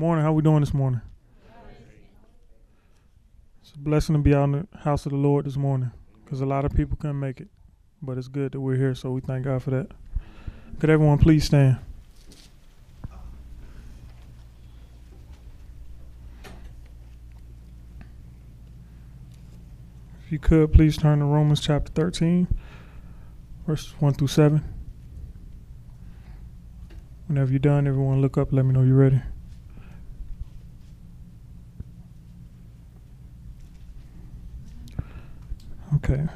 morning. How we doing this morning? It's a blessing to be out in the house of the Lord this morning because a lot of people couldn't make it, but it's good that we're here, so we thank God for that. Could everyone please stand? If you could, please turn to Romans chapter 13, verses 1 through 7. Whenever you're done, everyone look up, let me know you're ready. Okay.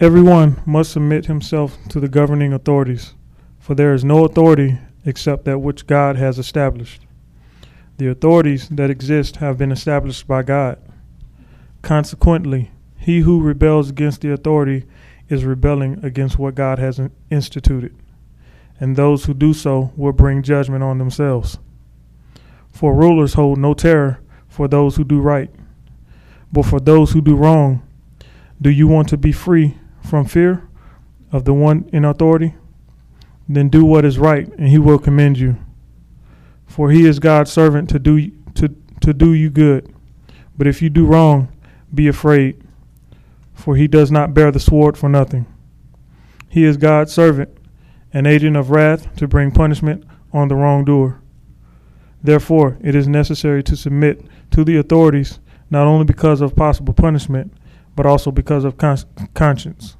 Everyone must submit himself to the governing authorities, for there is no authority except that which God has established. The authorities that exist have been established by God. Consequently, he who rebels against the authority is rebelling against what God has instituted, and those who do so will bring judgment on themselves. For rulers hold no terror for those who do right, but for those who do wrong, do you want to be free from fear of the one in authority? Then do what is right, and he will commend you. For he is God's servant to do to, to do you good. But if you do wrong, be afraid, for he does not bear the sword for nothing. He is God's servant, an agent of wrath to bring punishment on the wrongdoer. Therefore, it is necessary to submit to the authorities not only because of possible punishment, but also because of con- conscience.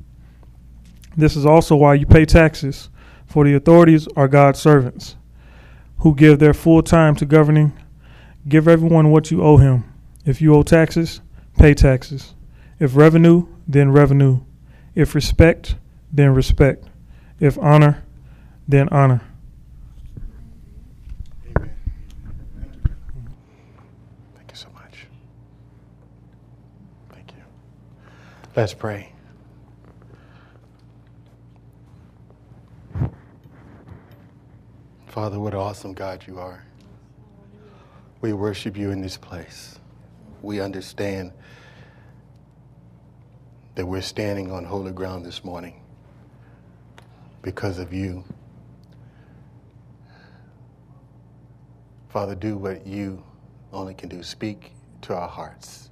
This is also why you pay taxes, for the authorities are God's servants, who give their full time to governing. Give everyone what you owe him. If you owe taxes, pay taxes. If revenue, then revenue. If respect, then respect. If honor, then honor. Let's pray. Father, what an awesome God you are. We worship you in this place. We understand that we're standing on holy ground this morning because of you. Father, do what you only can do. Speak to our hearts.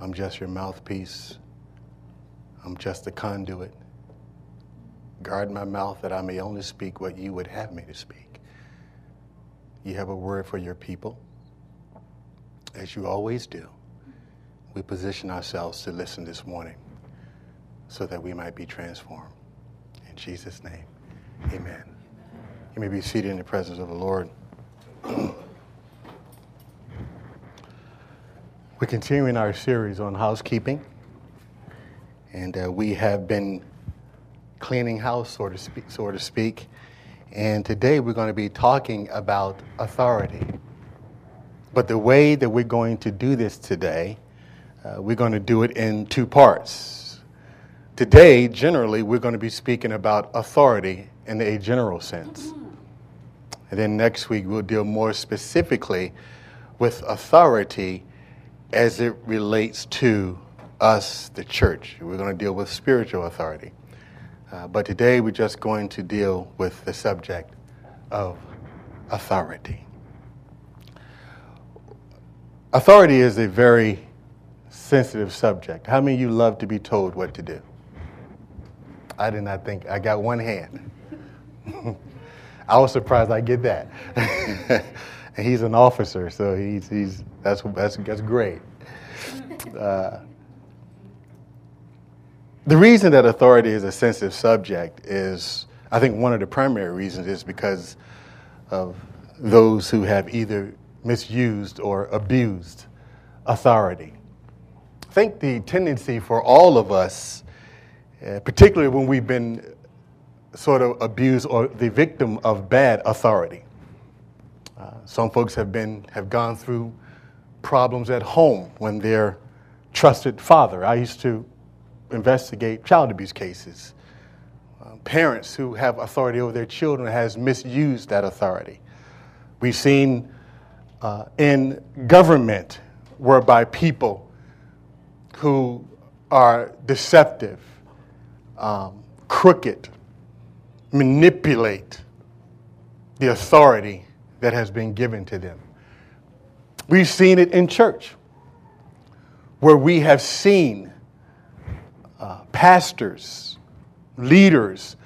I'm just your mouthpiece. I'm just a conduit. Guard my mouth that I may only speak what you would have me to speak. You have a word for your people, as you always do. We position ourselves to listen this morning so that we might be transformed. In Jesus' name, amen. You may be seated in the presence of the Lord. We're continuing our series on housekeeping, and uh, we have been cleaning house, so to speak. So to speak. And today we're going to be talking about authority. But the way that we're going to do this today, uh, we're going to do it in two parts. Today, generally, we're going to be speaking about authority in a general sense. And then next week, we'll deal more specifically with authority as it relates to us, the church. We're going to deal with spiritual authority. Uh, but today we're just going to deal with the subject of authority. Authority is a very sensitive subject. How many of you love to be told what to do? I did not think, I got one hand. I was surprised I get that. and he's an officer, so he's, he's that's, that's, that's great. Uh, the reason that authority is a sensitive subject is, I think, one of the primary reasons is because of those who have either misused or abused authority. I think the tendency for all of us, uh, particularly when we've been sort of abused or the victim of bad authority, uh, some folks have been have gone through problems at home when their trusted father. I used to investigate child abuse cases. Uh, parents who have authority over their children has misused that authority. We've seen uh, in government whereby people who are deceptive, um, crooked, manipulate the authority that has been given to them. We've seen it in church, where we have seen uh, pastors, leaders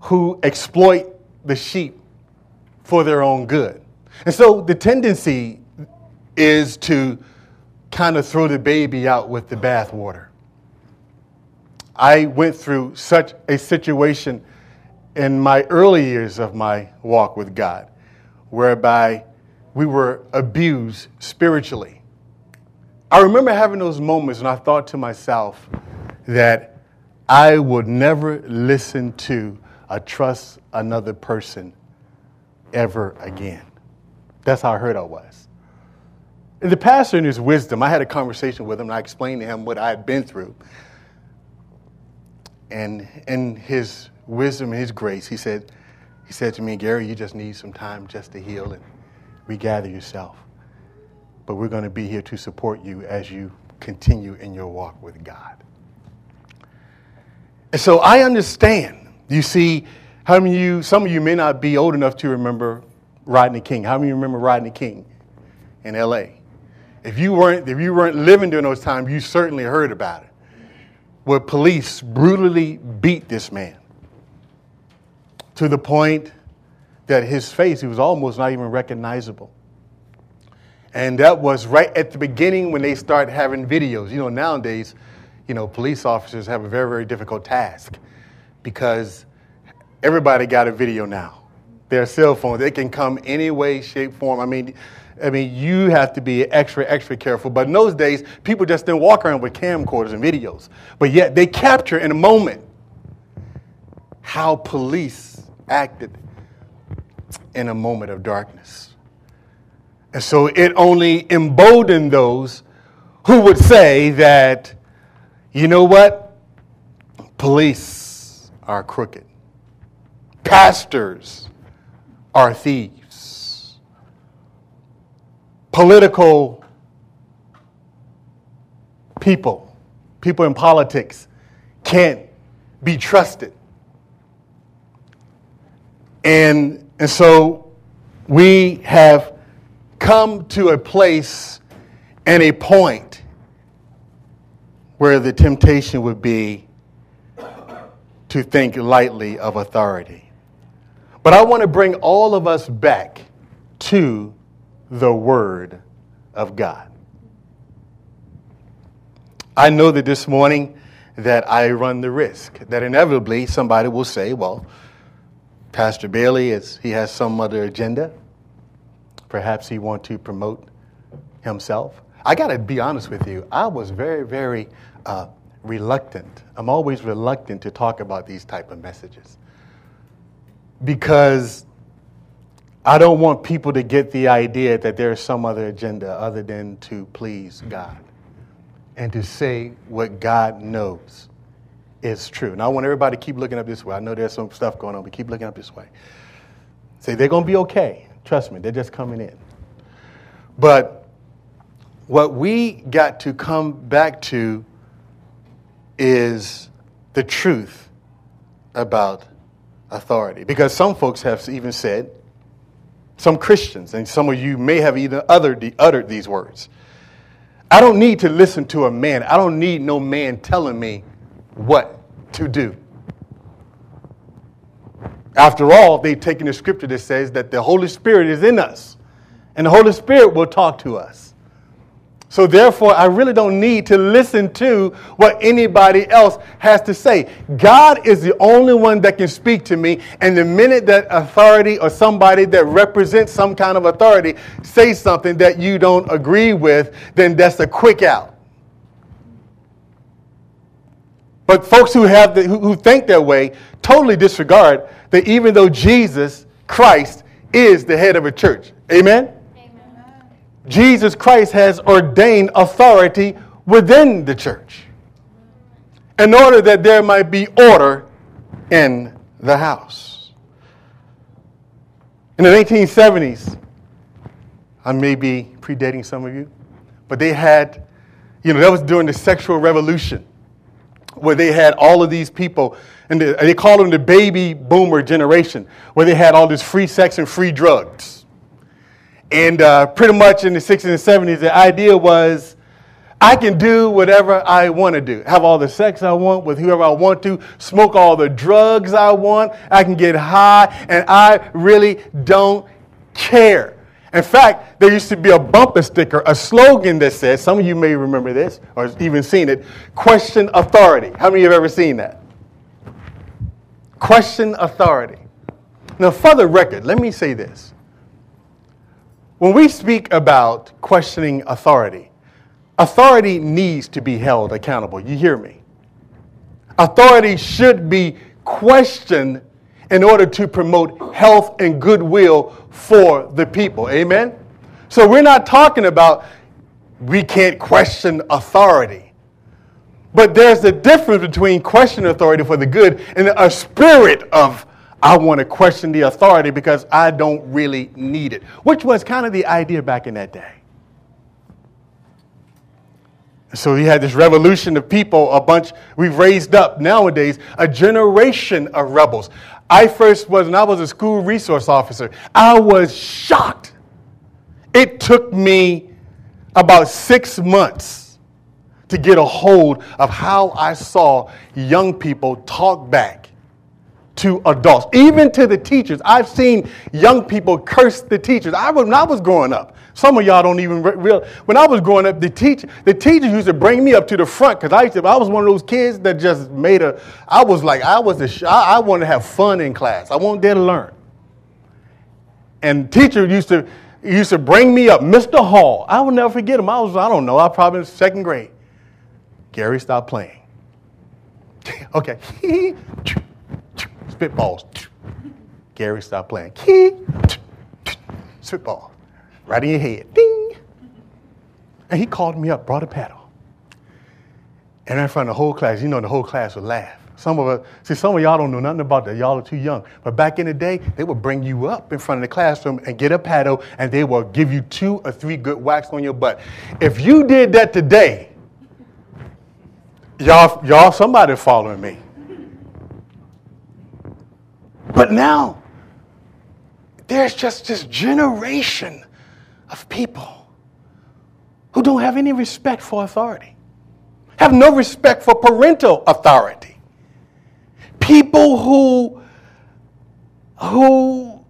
who exploit the sheep for their own good. And so the tendency is to kind of throw the baby out with the bathwater. I went through such a situation in my early years of my walk with God, whereby we were abused spiritually. I remember having those moments and I thought to myself that I would never listen to or trust another person ever again. That's how hurt I was. And the pastor, in his wisdom, I had a conversation with him and I explained to him what I had been through. And in his wisdom and his grace, he said, he said to me, Gary, you just need some time just to heal and regather yourself. But we're going to be here to support you as you continue in your walk with God. And so I understand. You see, how many you, some of you may not be old enough to remember Rodney King. How many of you remember Rodney King in LA? If you weren't, if you weren't living during those times, you certainly heard about it. Where police brutally beat this man to the point that his face, he was almost not even recognizable. And that was right at the beginning when they start having videos. You know, nowadays, you know, police officers have a very, very difficult task because everybody got a video now. Their cell phone, they can come any way, shape, form. I mean, I mean, you have to be extra, extra careful. But in those days, people just didn't walk around with camcorders and videos. But yet, they capture in a moment how police acted in a moment of darkness. And so it only emboldened those who would say that, you know what? Police are crooked, pastors are thieves, political people, people in politics can't be trusted. And, and so we have come to a place and a point where the temptation would be to think lightly of authority. But I want to bring all of us back to the Word of God. I know that this morning that I run the risk that inevitably somebody will say, well, Pastor Bailey is he has some other agenda. Perhaps he want to promote himself. I got to be honest with you. I was very, very uh, reluctant. I'm always reluctant to talk about these type of messages because I don't want people to get the idea that there's some other agenda other than to please God and to say what God knows is true. And I want everybody to keep looking up this way. I know there's some stuff going on, but keep looking up this way. Say, they're going to be okay. Trust me, they're just coming in. But what we got to come back to is the truth about authority. Because some folks have even said, some Christians, and some of you may have even uttered, uttered these words. I don't need to listen to a man. I don't need no man telling me what to do. After all, they've taken a scripture that says that the Holy Spirit is in us, and the Holy Spirit will talk to us. So, therefore, I really don't need to listen to what anybody else has to say. God is the only one that can speak to me, and the minute that authority or somebody that represents some kind of authority says something that you don't agree with, then that's a quick out. But folks who, have the, who, who think that way totally disregard that even though Jesus Christ is the head of a church. Amen? Amen? Jesus Christ has ordained authority within the church in order that there might be order in the house. In the 1970s, I may be predating some of you, but they had, you know, that was during the sexual revolution where they had all of these people, and they, they called them the baby boomer generation, where they had all this free sex and free drugs. And uh, pretty much in the 60s and 70s, the idea was I can do whatever I want to do. Have all the sex I want with whoever I want to, smoke all the drugs I want, I can get high, and I really don't care. In fact, there used to be a bumper sticker, a slogan that says, some of you may remember this or even seen it, question authority. How many of you have ever seen that? Question authority. Now, for the record, let me say this. When we speak about questioning authority, authority needs to be held accountable. You hear me? Authority should be questioned in order to promote health and goodwill for the people. Amen? So we're not talking about we can't question authority. But there's a difference between questioning authority for the good and a spirit of I want to question the authority because I don't really need it, which was kind of the idea back in that day. So we had this revolution of people, a bunch, we've raised up nowadays a generation of rebels. I first was, when I was a school resource officer, I was shocked. It took me about six months to get a hold of how I saw young people talk back to adults, even to the teachers. I've seen young people curse the teachers. I when I was growing up, some of y'all don't even real. When I was growing up, the teacher, the teachers used to bring me up to the front because I used to, I was one of those kids that just made a. I was like, I was a, I, I wanted to have fun in class. I wanted there to learn. And teacher used to used to bring me up, Mr. Hall. I will never forget him. I was, I don't know, I probably in second grade. Gary, stop playing. okay. spitballs. Gary, stop playing. Key. Spitball. Right in your head. Ding. And he called me up, brought a paddle. And in front of the whole class, you know, the whole class would laugh. Some of us, see, some of y'all don't know nothing about that. Y'all are too young. But back in the day, they would bring you up in front of the classroom and get a paddle, and they will give you two or three good whacks on your butt. If you did that today, y'all, y'all, somebody following me. But now, there's just this generation of people who don't have any respect for authority, have no respect for parental authority. People who, who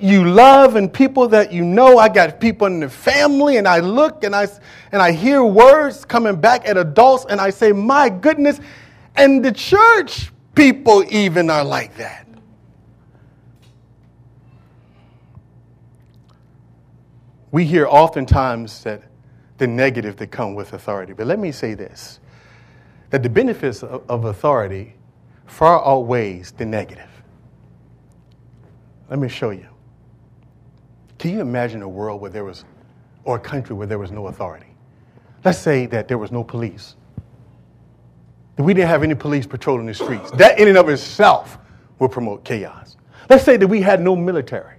you love and people that you know. I got people in the family, and I look and I, and I hear words coming back at adults, and I say, My goodness. And the church people even are like that. We hear oftentimes that the negative that come with authority. But let me say this that the benefits of, of authority far outweighs the negative. Let me show you. Can you imagine a world where there was, or a country where there was no authority? Let's say that there was no police that we didn't have any police patrolling the streets. That in and of itself would promote chaos. Let's say that we had no military.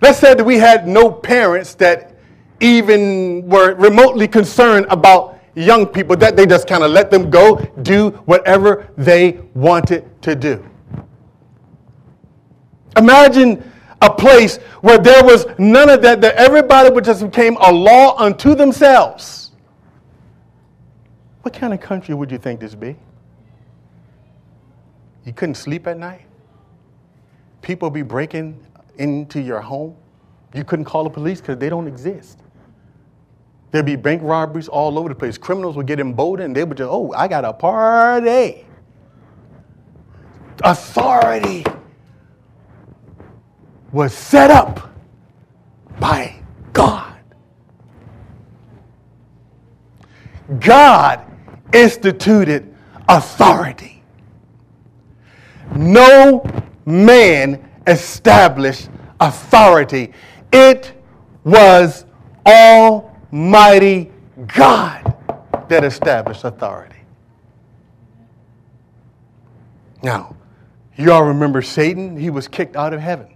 Let's say that we had no parents that even were remotely concerned about young people, that they just kind of let them go do whatever they wanted to do. Imagine a place where there was none of that, that everybody just became a law unto themselves. What kind of country would you think this be? You couldn't sleep at night? People be breaking into your home? You couldn't call the police because they don't exist. There'd be bank robberies all over the place. Criminals would get emboldened they would just, oh, I got a party. Authority was set up by God. God instituted authority. No man established authority. It was Almighty God that established authority. Now, you all remember Satan? He was kicked out of heaven.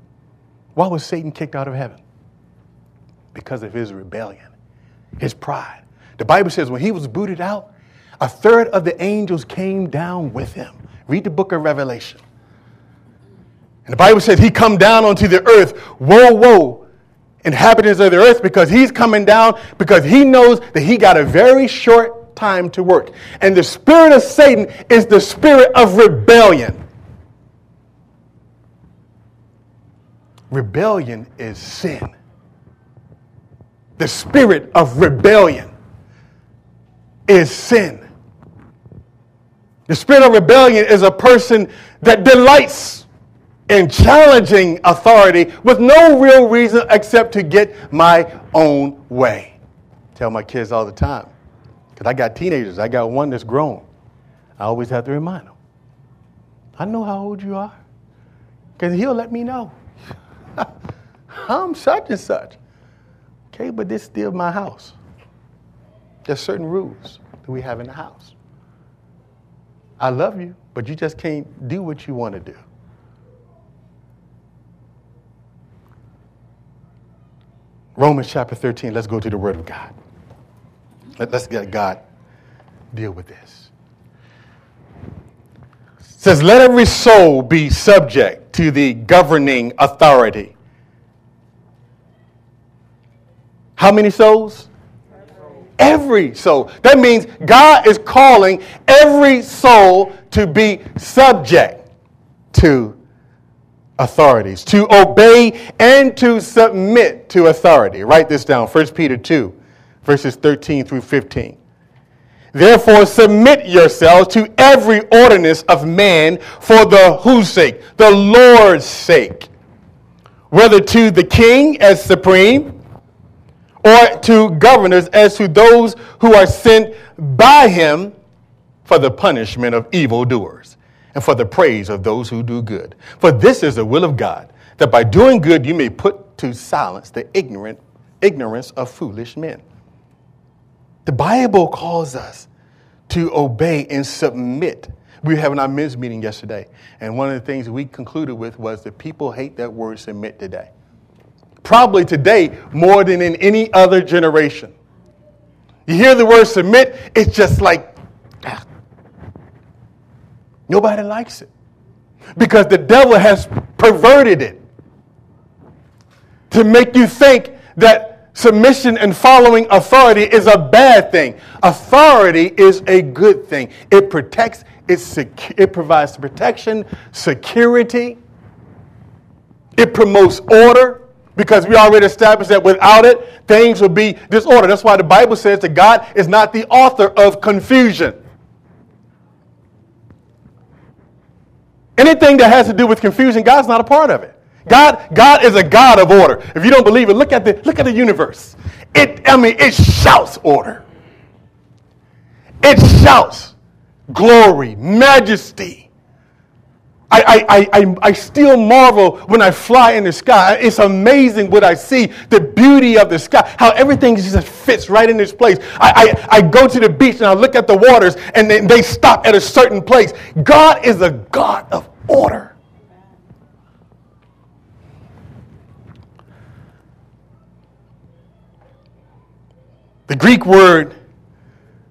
Why was Satan kicked out of heaven? Because of his rebellion, his pride. The Bible says when he was booted out, a third of the angels came down with him. Read the book of Revelation. And the Bible says he come down onto the earth. Whoa, whoa, inhabitants of the earth, because he's coming down because he knows that he got a very short time to work. And the spirit of Satan is the spirit of rebellion. Rebellion is sin. The spirit of rebellion is sin. The spirit of rebellion is a person that delights in challenging authority with no real reason except to get my own way. Tell my kids all the time, because I got teenagers, I got one that's grown. I always have to remind them, I know how old you are, because he'll let me know. I'm such and such. Okay, but this is still my house. There's certain rules that we have in the house. I love you, but you just can't do what you want to do. Romans chapter 13, let's go to the Word of God. Let, us get God deal with this. It says, Let every soul be subject to the governing authority. How many souls? Every soul. That means God is calling every soul to be subject to authorities, to obey and to submit to authority. Write this down 1 Peter 2, verses 13 through 15. Therefore, submit yourselves to every ordinance of man for the whose sake? The Lord's sake. Whether to the king as supreme, or to governors as to those who are sent by him for the punishment of evildoers and for the praise of those who do good. For this is the will of God, that by doing good you may put to silence the ignorant ignorance of foolish men. The Bible calls us to obey and submit. We were having our men's meeting yesterday, and one of the things we concluded with was that people hate that word submit today. Probably today more than in any other generation. You hear the word submit, it's just like, ah. nobody likes it. Because the devil has perverted it to make you think that submission and following authority is a bad thing. Authority is a good thing. It protects, it, it provides protection, security, it promotes order. Because we already established that without it, things will be disorder. That's why the Bible says that God is not the author of confusion. Anything that has to do with confusion, God's not a part of it. God, God is a God of order. If you don't believe it, look at the, look at the universe. It, I mean, it shouts order. It shouts glory, majesty. I, I, I, I still marvel when I fly in the sky. It's amazing what I see, the beauty of the sky, how everything just fits right in its place. I, I, I go to the beach and I look at the waters and they, they stop at a certain place. God is a God of order. The Greek word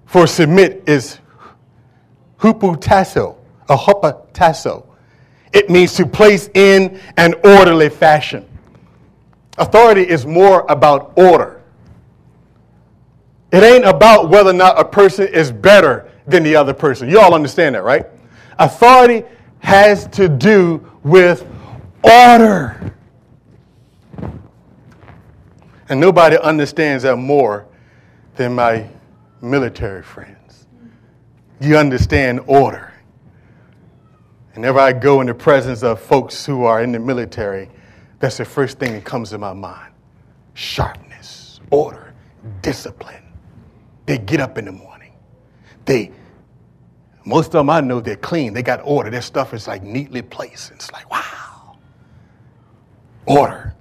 for submit is hupotasso, a hupotasso. It means to place in an orderly fashion. Authority is more about order. It ain't about whether or not a person is better than the other person. You all understand that, right? Authority has to do with order. And nobody understands that more than my military friends. You understand order. Whenever I go in the presence of folks who are in the military, that's the first thing that comes to my mind sharpness, order, discipline. They get up in the morning. They, most of them I know they're clean. They got order. Their stuff is like neatly placed. It's like, wow. Order.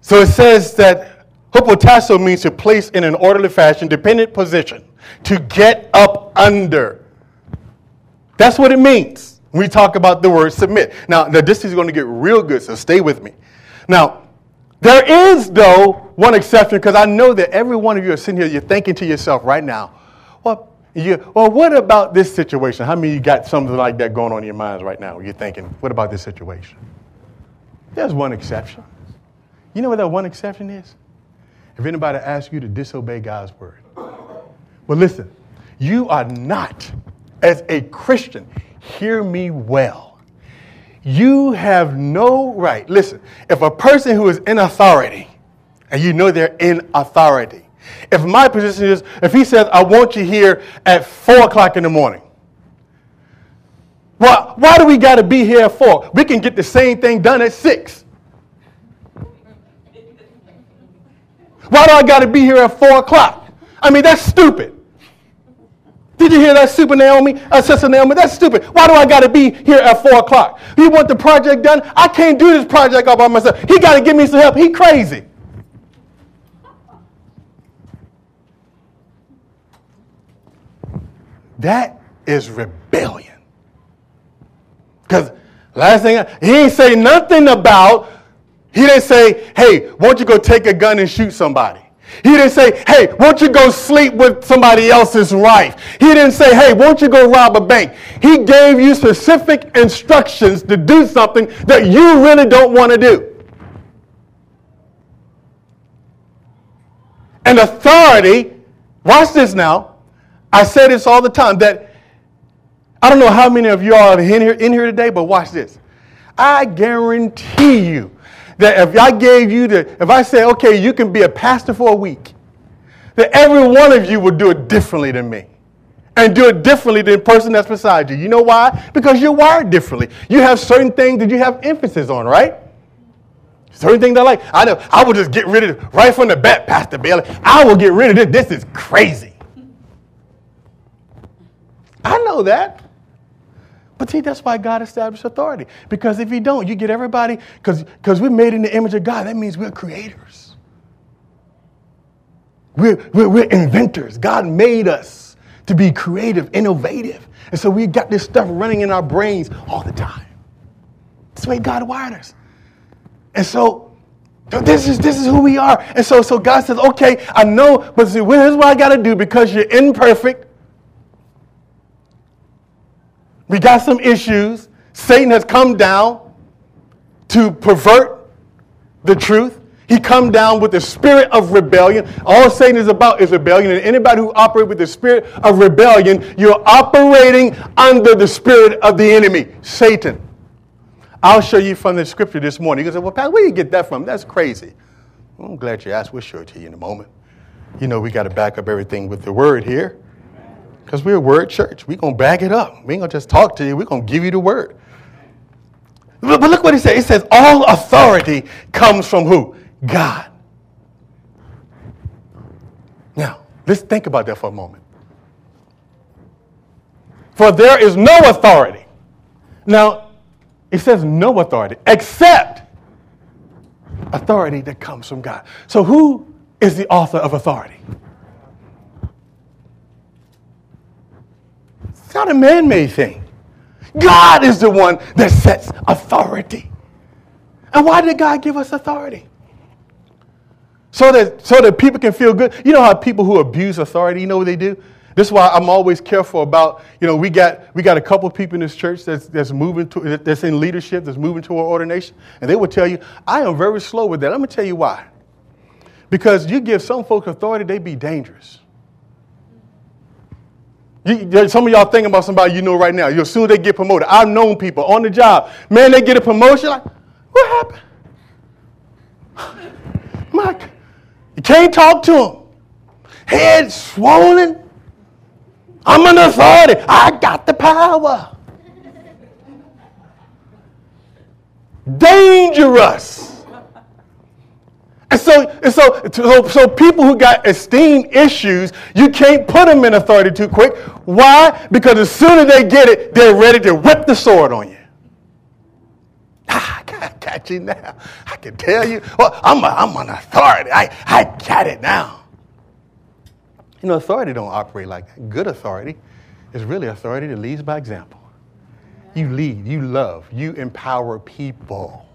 So it says that hupotasso means to place in an orderly fashion, dependent position, to get up under. That's what it means when we talk about the word submit. Now, now this is going to get real good, so stay with me. Now, there is, though, one exception, because I know that every one of you are sitting here, you're thinking to yourself right now, well, You, well, what about this situation? How many you got something like that going on in your minds right now? You're thinking, what about this situation? There's one exception. You know what that one exception is? If anybody asks you to disobey God's word. Well, listen, you are not, as a Christian, hear me well. You have no right. Listen, if a person who is in authority, and you know they're in authority, if my position is, if he says, I want you here at 4 o'clock in the morning, well, why do we got to be here at 4? We can get the same thing done at 6. Why do I got to be here at 4 o'clock? I mean, that's stupid. Did you hear that, Super Naomi? Uh, Sister Naomi, that's stupid. Why do I got to be here at 4 o'clock? You want the project done? I can't do this project all by myself. He got to give me some help. He crazy. That is rebellion. Because last thing, he ain't say nothing about, he didn't say, hey, won't you go take a gun and shoot somebody? He didn't say, hey, won't you go sleep with somebody else's wife? He didn't say, hey, won't you go rob a bank? He gave you specific instructions to do something that you really don't want to do. And authority, watch this now, I say this all the time that I don't know how many of you are in here, in here today, but watch this. I guarantee you that if I gave you the, if I say, okay, you can be a pastor for a week, that every one of you would do it differently than me. And do it differently than the person that's beside you. You know why? Because you're wired differently. You have certain things that you have emphasis on, right? Certain things I like. I know I will just get rid of it right from the bat, Pastor Bailey. I will get rid of this. This is crazy. I know that. But see, that's why God established authority. Because if you don't, you get everybody, because we're made in the image of God. That means we're creators. We're, we're, we're inventors. God made us to be creative, innovative. And so we got this stuff running in our brains all the time. That's the way God wired us. And so this is, this is who we are. And so, so God says, okay, I know, but see, here's what I got to do because you're imperfect. We got some issues. Satan has come down to pervert the truth. He come down with the spirit of rebellion. All Satan is about is rebellion. And anybody who operates with the spirit of rebellion, you're operating under the spirit of the enemy, Satan. I'll show you from the scripture this morning. You can say, well, Pat, where do you get that from? That's crazy. Well, I'm glad you asked. We'll show it to you in a moment. You know, we got to back up everything with the word here. Because we're a word church. We're going to back it up. We ain't going to just talk to you. We're going to give you the word. But, look what he says. It says, all authority comes from who? God. Now, let's think about that for a moment. For there is no authority. Now, it says no authority except authority that comes from God. So, who is the author of authority? Not a man made thing. God is the one that sets authority. And why did God give us authority? So that, so that people can feel good. You know how people who abuse authority, you know what they do? This is why I'm always careful about, you know, we got, we got a couple people in this church that's, that's moving to, that's in leadership, that's moving to our ordination. And they will tell you, I am very slow with that. I'm going to tell you why. Because you give some folks authority, they be dangerous. You, some of y'all thinking about somebody you know right now. As soon as they get promoted, I've known people on the job. Man, they get a promotion. Like, what happened? Mike, you can't talk to them. Head swollen. I'm an authority. I got the power. Dangerous. And so, and so, so, so people who got esteem issues, you can't put them in authority too quick. Why? Because as soon as they get it, they're ready to whip the sword on you. Ah, I catch you now. I can tell you, well, I'm, a, I'm an authority. I, I got it now. You know, authority don't operate like that. Good authority is really authority that leads by example. You lead, you love, you empower people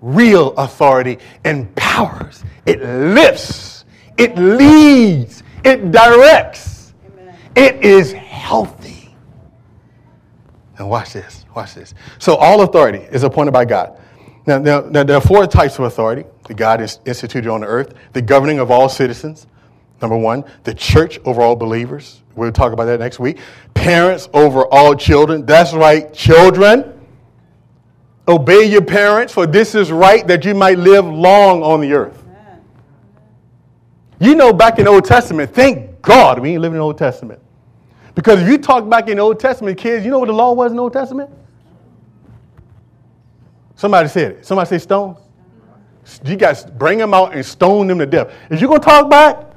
real authority empowers, it lifts, it leads, it directs. Amen. It is healthy. And watch this. Watch this. So all authority is appointed by God. Now, now, now there are four types of authority that God is instituted on the earth: the governing of all citizens. Number one, the church over all believers. We'll talk about that next week. Parents over all children. That's right, children. Obey your parents, for this is right that you might live long on the earth. You know, back in the Old Testament, thank God we ain't living in the Old Testament. Because if you talk back in the Old Testament, kids, you know what the law was in the Old Testament? Somebody said it. Somebody say stone. You guys bring them out and stone them to death. If you're going to talk back,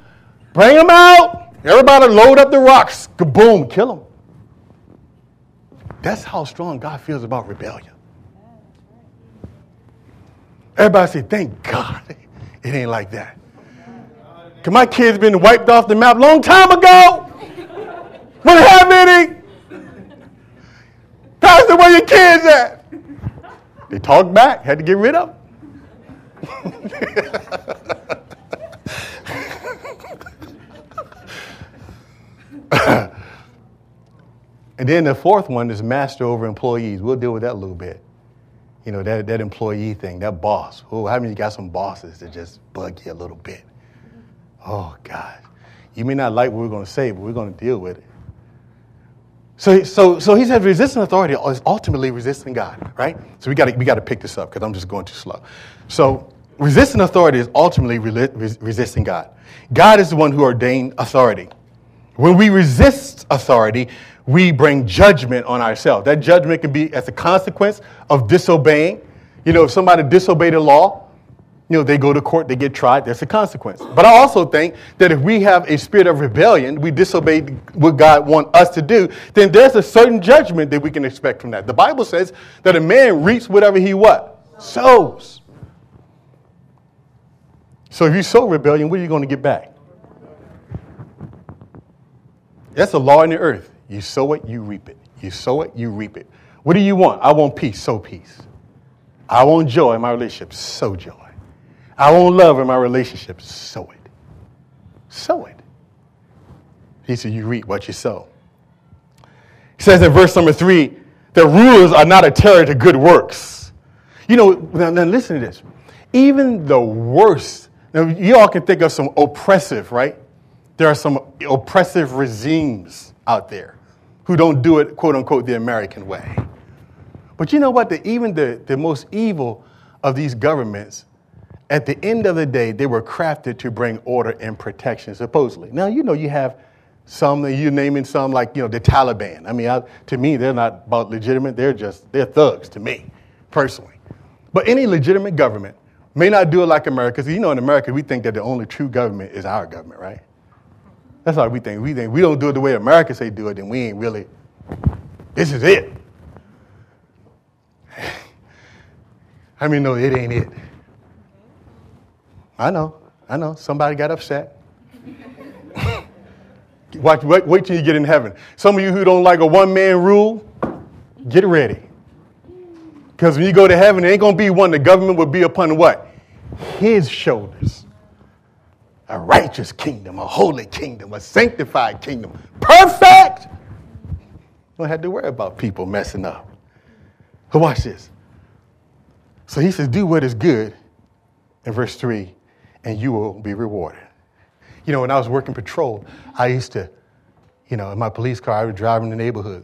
bring them out. Everybody load up the rocks. Kaboom, kill them. That's how strong God feels about rebellion. Everybody say, thank God it ain't like that. Because my kids been wiped off the map long time ago. Have any. Pastor, where your kids at? They talked back, had to get rid of and then the fourth one is master over employees. We'll deal with that a little bit. You know, that, that employee thing, that boss. Oh, how many you got some bosses that just bug you a little bit? Oh, God. You may not like what we're going to say, but we're going to deal with it. So, so, so he said resisting authority is ultimately resisting God, right? So we got we got to pick this up because I'm just going too slow. So resisting authority is ultimately resisting God. God is the one who ordained authority. When we resist authority, we bring judgment on ourselves. That judgment can be as a consequence of disobeying. You know, if somebody disobeyed the law, you know, they go to court, they get tried, That's a consequence. But I also think that if we have a spirit of rebellion, we disobey what God wants us to do, then there's a certain judgment that we can expect from that. The Bible says that a man reaps whatever he what? Sows. So if you sow rebellion, what are you going to get back? That's a law in the earth. You sow it, you reap it. You sow it, you reap it. What do you want? I want peace, sow peace. I want joy in my relationship, sow joy. I want love in my relationship. Sow it. Sow it. He said, You reap what you sow. He says in verse number three, the rulers are not a terror to good works. You know, now, now listen to this. Even the worst, now you all can think of some oppressive, right? There are some oppressive regimes out there who don't do it, quote unquote, the American way. But you know what? The, even the, the most evil of these governments at the end of the day, they were crafted to bring order and protection, supposedly. Now, you know, you have some, you're naming some like, you know, the Taliban. I mean, I, to me, they're not about legitimate. They're just, they're thugs to me, personally. But any legitimate government may not do it like America. You know, in America, we think that the only true government is our government, right? That's how we think. We think we don't do it the way Americans say do it, then we ain't really, this is it. I mean, no, it ain't it. I know, I know. Somebody got upset. Watch, wait, wait till you get in heaven. Some of you who don't like a one man rule, get ready. Because when you go to heaven, it ain't going to be one. The government will be upon what? His shoulders. A righteous kingdom, a holy kingdom, a sanctified kingdom. Perfect. Don't have to worry about people messing up. But watch this. So he says, Do what is good in verse 3 and you will be rewarded. You know, when I was working patrol, I used to, you know, in my police car, I was driving the neighborhood.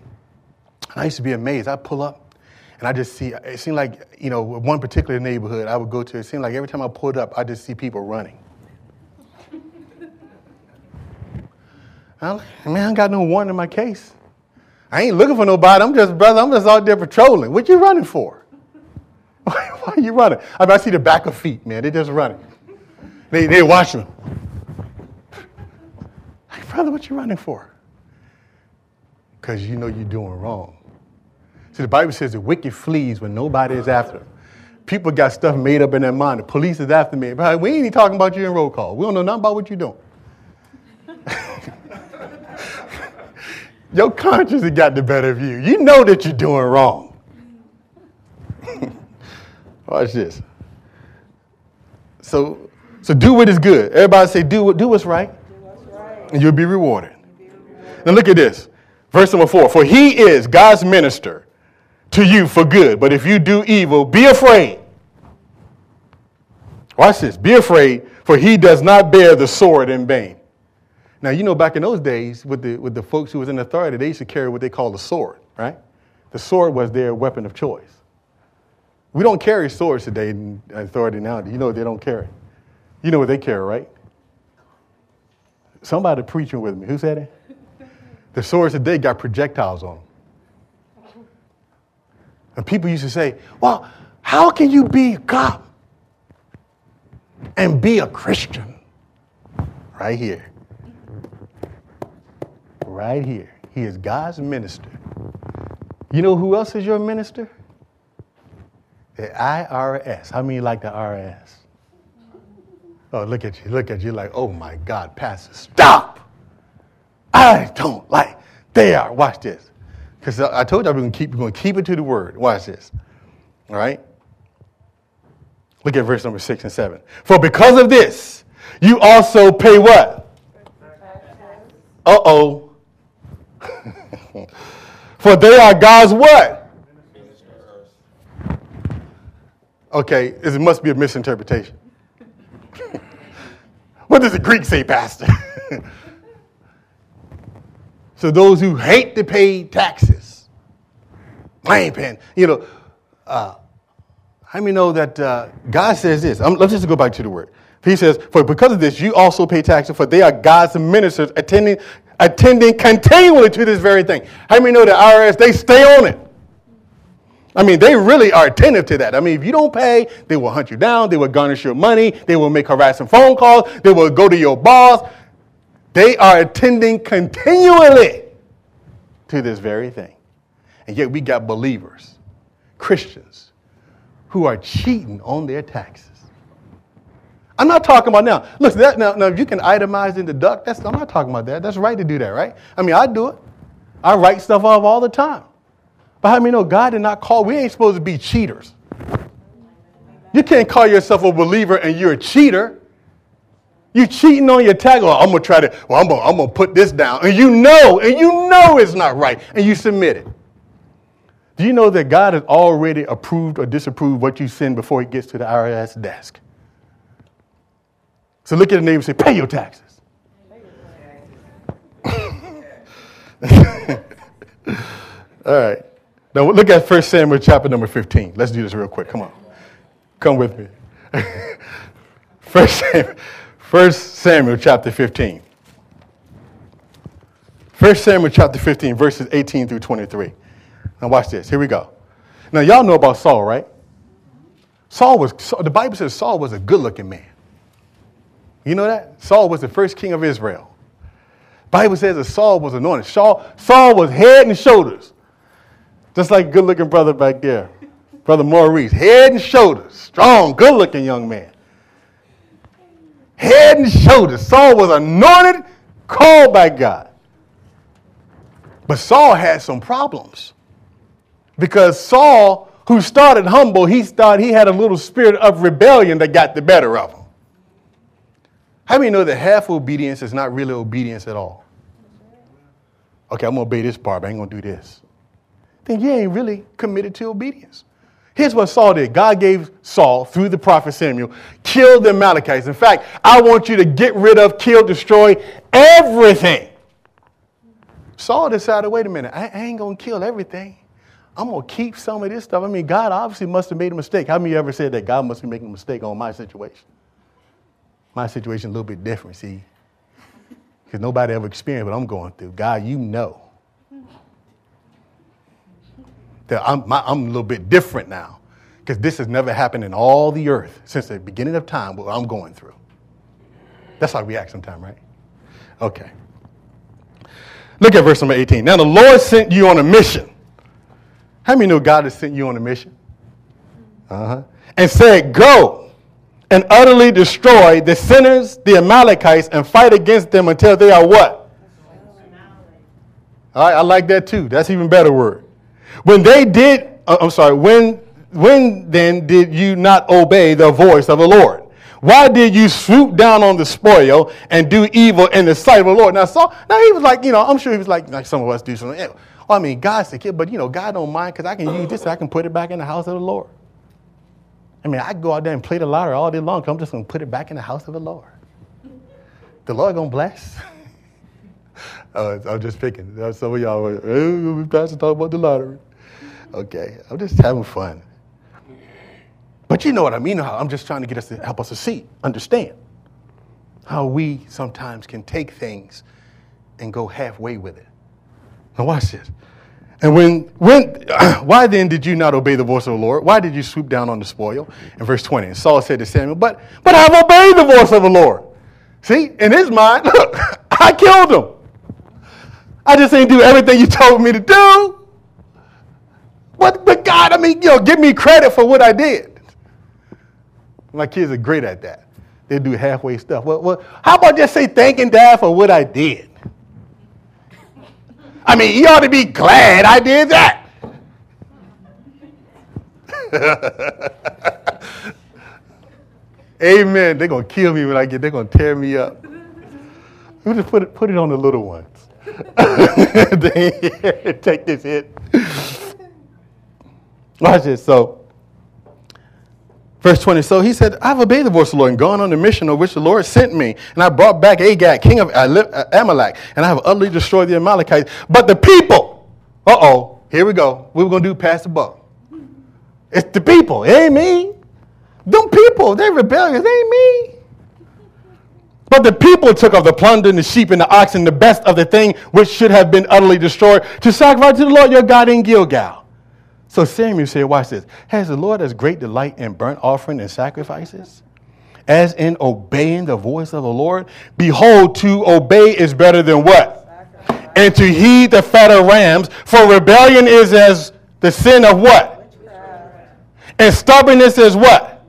And I used to be amazed. I'd pull up and I just see, it seemed like, you know, one particular neighborhood I would go to, it seemed like every time I pulled up, I just see people running. I'm like, man, I got no warrant in my case. I ain't looking for nobody. I'm just, brother, I'm just out there patrolling. What you running for? Why, are you running? I mean, I see the back of feet, man. They're just running. They, they watch him. Hey, brother, what you running for? Because you know you're doing wrong. See, the Bible says the wicked flees when nobody is after them. People got stuff made up in their mind. The police is after me. We ain't even talking about you in roll call. We don't know nothing about what you're doing. Your conscience has got the better of you. You know that you're doing wrong. Watch this. So so do what is good. Everybody say, do, do what's right, do what's right. and you'll be rewarded. Now look at this. Verse number four. For he is God's minister to you for good. But if you do evil, be afraid. Watch this. Be afraid, for he does not bear the sword in vain. Now, you know, back in those days, with the, with the folks who was in authority, they used to carry what they call a sword, right? The sword was their weapon of choice. We don't carry swords today in authority now. You know what they don't carry? You know what they carry, right? Somebody preaching with me. Who said it? The swords today got projectiles on them. And people used to say, well, how can you be cop and be a Christian? Right here. Right here. He is God's minister. You know who else is your minister? The IRS. How many like the IRS? Oh, look at you, look at you like, oh my God, Pastor, stop. I don't like, they are. Watch this. Because I told you I'm going to keep, going to keep it to the word. Watch this. All right? Look at verse number six and seven. For because of this, you also pay what? Uh oh. For they are God's what? Okay, it must be a misinterpretation. what does the Greek say, Pastor? so those who hate to pay taxes, I ain't paying. You know, uh, how many know that uh, God says this? Um, let's just go back to the word. He says, "For because of this, you also pay taxes, for they are God's ministers, attending, attending continually to this very thing." How many know the IRS? They stay on it. I mean, they really are attentive to that. I mean, if you don't pay, they will hunt you down. They will garnish your money. They will make harassing phone calls. They will go to your boss. They are attending continually to this very thing. And yet we got believers, Christians, who are cheating on their taxes. I'm not talking about now. Look, that, now, now if you can itemize in the duck, that's, I'm not talking about that. That's right to do that, right? I mean, I do it. I write stuff off all the time. But how many know God did not call, we ain't supposed to be cheaters. You can't call yourself a believer and you're a cheater. You're cheating on your tag. Oh, I'm gonna try to. Well, I'm gonna, I'm gonna put this down, and you know, and you know it's not right, and you submit it. Do you know that God has already approved or disapproved what you send before it gets to the IRS desk? So look at the name and say, "Pay your taxes." All right. Now look at 1 Samuel chapter number 15. Let's do this real quick. Come on. Come with me. 1 Samuel, 1 Samuel chapter 15. 1 Samuel chapter 15, verses 18 through 23. Now watch this. Here we go. Now y'all know about Saul, right? Saul was, the Bible says Saul was a good looking man. You know that? Saul was the first king of Israel. Bible says that Saul was anointed. Saul, Saul was head and shoulders just like good looking brother back there, Brother Maurice. Head and shoulders. Strong, good looking young man. Head and shoulders. Saul was anointed, called by God. But Saul had some problems. Because Saul, who started humble, he started, he had a little spirit of rebellion that got the better of him. How many know that half obedience is not really obedience at all? Okay, I'm gonna obey this part, but I ain't gonna do this then you ain't really committed to obedience. Here's what Saul did God gave Saul, through the prophet Samuel, kill the Amalekites. In fact, I want you to get rid of, kill, destroy everything. Saul decided wait a minute, I ain't going to kill everything. I'm going to keep some of this stuff. I mean, God obviously must have made a mistake. How many ever said that God must be making a mistake on my situation? My situation a little bit different, see? Because nobody ever experienced what I'm going through. God, you know. that I'm, my, I'm a little bit different now because this has never happened in all the earth since the beginning of time, what I'm going through. That's how we act sometimes, right? Okay. Look at verse number 18. Now the Lord sent you on a mission. How many know God has sent you on a mission? Uh-huh. And said, Go and utterly destroy the sinners, the Amalekites, and fight against them until they are what? All right, I like that too. That's even better word. When they did, uh, I'm sorry, when, when then did you not obey the voice of the Lord? Why did you swoop down on the spoil and do evil in the sight of the Lord? Now, Saul, now he was like, you know, I'm sure he was like, like some of us do something. Well, I mean, God's the kid, but you know, God don't mind because I can use this, I can put it back in the house of the Lord. I mean, I go out there and play the lottery all day long. I'm just going to put it back in the house of the Lord. The Lord going to bless. uh, I'm just picking. Some of y'all were, oh, Pastor talk about the lottery. Okay, I'm just having fun. But you know what I mean. I'm just trying to get us to help us to see, understand how we sometimes can take things and go halfway with it. Now watch this. And when, when, why then did you not obey the voice of the Lord? Why did you swoop down on the spoil? In verse 20, and Saul said to Samuel, but, but I've obeyed the voice of the Lord. See, in his mind, look, I killed him. I just ain't do everything you told me to do. But, but God, I mean, you know, give me credit for what I did. My kids are great at that. They do halfway stuff. Well, well, how about just say thanking Dad for what I did? I mean, he ought to be glad I did that. Amen. They're going to kill me when I get, they're going to tear me up. We just put it, put it on the little ones. Take this hit. Watch this. So, verse 20. So he said, I've obeyed the voice of the Lord and gone on the mission of which the Lord sent me. And I brought back Agag, king of Amalek, and I have utterly destroyed the Amalekites. But the people, uh oh, here we go. We are going to do pass the buck. It's the people. It ain't me. Them people, they're rebellious. Ain't me. But the people took of the plunder and the sheep and the oxen, the best of the thing which should have been utterly destroyed, to sacrifice to the Lord your God in Gilgal. So Samuel said, Watch this. Has the Lord as great delight in burnt offering and sacrifices? As in obeying the voice of the Lord? Behold, to obey is better than what? Sacrifice. And to heed the fat of rams, for rebellion is as the sin of what? And stubbornness is what?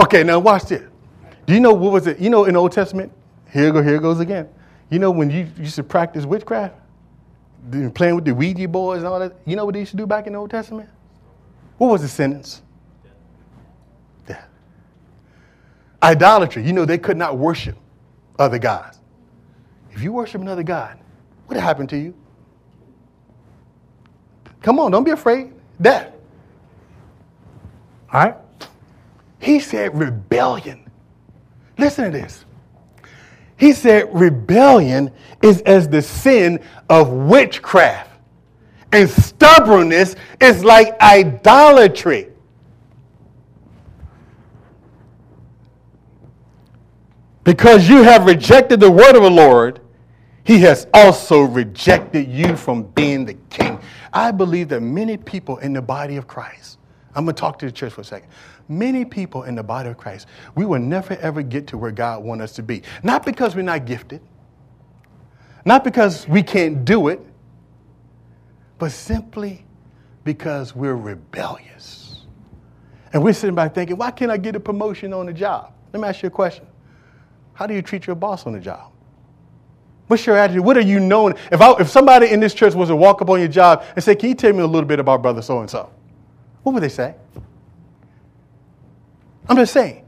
Okay, now watch this. Do you know what was it? You know in the Old Testament, here go, here goes again. You know when you used to practice witchcraft? Playing with the Ouija boards and all that. You know what they used to do back in the Old Testament? What was the sentence? Death. Idolatry. You know they could not worship other gods. If you worship another god, what happened to you? Come on, don't be afraid. Death. All right? He said rebellion. Listen to this. He said rebellion is as the sin of witchcraft, and stubbornness is like idolatry. Because you have rejected the word of the Lord, he has also rejected you from being the king. I believe that many people in the body of Christ, I'm going to talk to the church for a second many people in the body of Christ, we will never ever get to where God wants us to be. Not because we're not gifted, not because we can't do it, but simply because we're rebellious. And we're sitting back thinking, why can't I get a promotion on the job? Let me ask you a question. How do you treat your boss on the job? What's your attitude? What are you known? If, I, if somebody in this church was to walk up on your job and say, Can you tell me a little bit about brother so and so? What would they say? I'm just saying.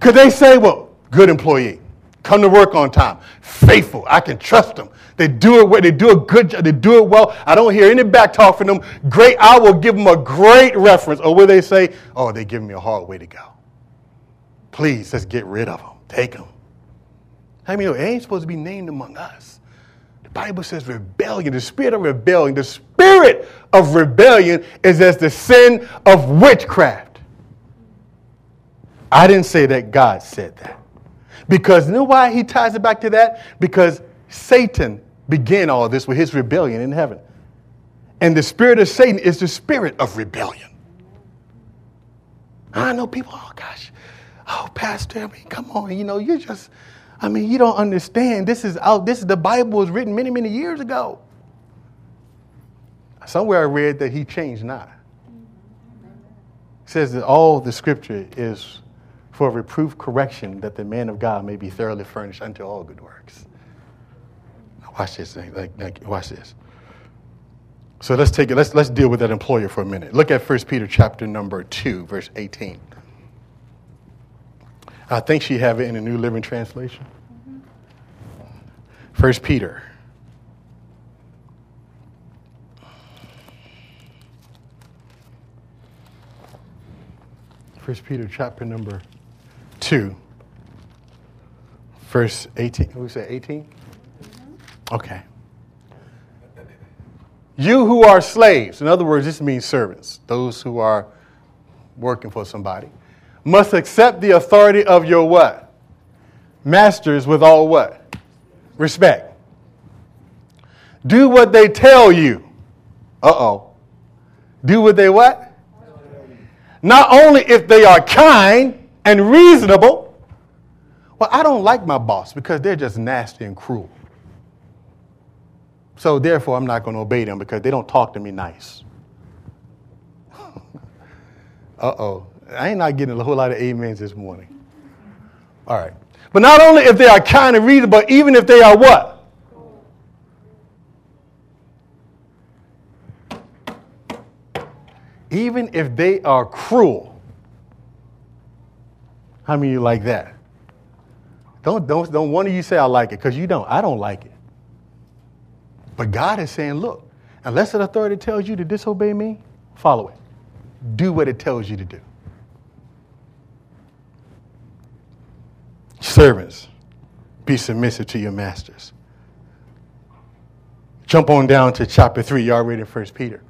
Could they say, well, good employee, come to work on time, faithful, I can trust them. They do it well, they do a good job, they do it well. I don't hear any back talk from them. Great, I will give them a great reference. Or will they say, oh, they give me a hard way to go. Please, let's get rid of them. Take them. How I mean, it ain't supposed to be named among us. The Bible says rebellion, the spirit of rebellion, the spirit of rebellion is as the sin of witchcraft. I didn't say that God said that. Because you know why he ties it back to that? Because Satan began all this with his rebellion in heaven. And the spirit of Satan is the spirit of rebellion. I know people, oh gosh, oh, Pastor, I mean, come on, you know, you just, I mean, you don't understand. This is out, this is the Bible was written many, many years ago. Somewhere I read that he changed not. It says that all the scripture is for reproof correction that the man of God may be thoroughly furnished unto all good works. Now watch this. Like, like, watch this. So let's take it. Let's let's deal with that employer for a minute. Look at 1 Peter chapter number two, verse 18. I think she have it in the New Living Translation. Mm-hmm. First Peter. First Peter chapter number two. Verse 18. Who said 18? Okay. You who are slaves, in other words, this means servants, those who are working for somebody, must accept the authority of your what? Masters with all what? Respect. Do what they tell you. Uh oh. Do what they what? Not only if they are kind and reasonable. Well, I don't like my boss because they're just nasty and cruel. So therefore, I'm not going to obey them because they don't talk to me nice. uh oh. I ain't not getting a whole lot of amens this morning. All right. But not only if they are kind and reasonable, but even if they are what? Even if they are cruel. How many of you like that? Don't, don't, don't one of you say I like it, because you don't. I don't like it. But God is saying, look, unless an authority tells you to disobey me, follow it. Do what it tells you to do. Servants, be submissive to your masters. Jump on down to chapter 3. You already in 1 Peter.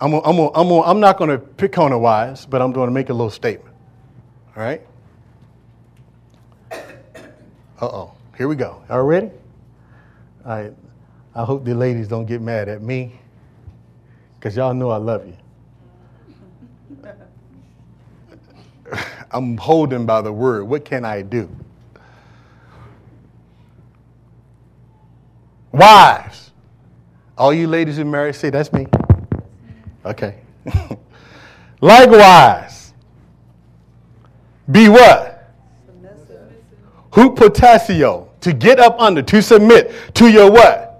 I'm, a, I'm, a, I'm, a, I'm not going to pick on the wise, but I'm going to make a little statement. All right? Uh oh. Here we go. All ready? All right. I hope the ladies don't get mad at me because y'all know I love you. I'm holding by the word. What can I do? Wives. All you ladies who married, say, that's me. Okay. Likewise, be what? Hupotasio, to get up under, to submit to your what?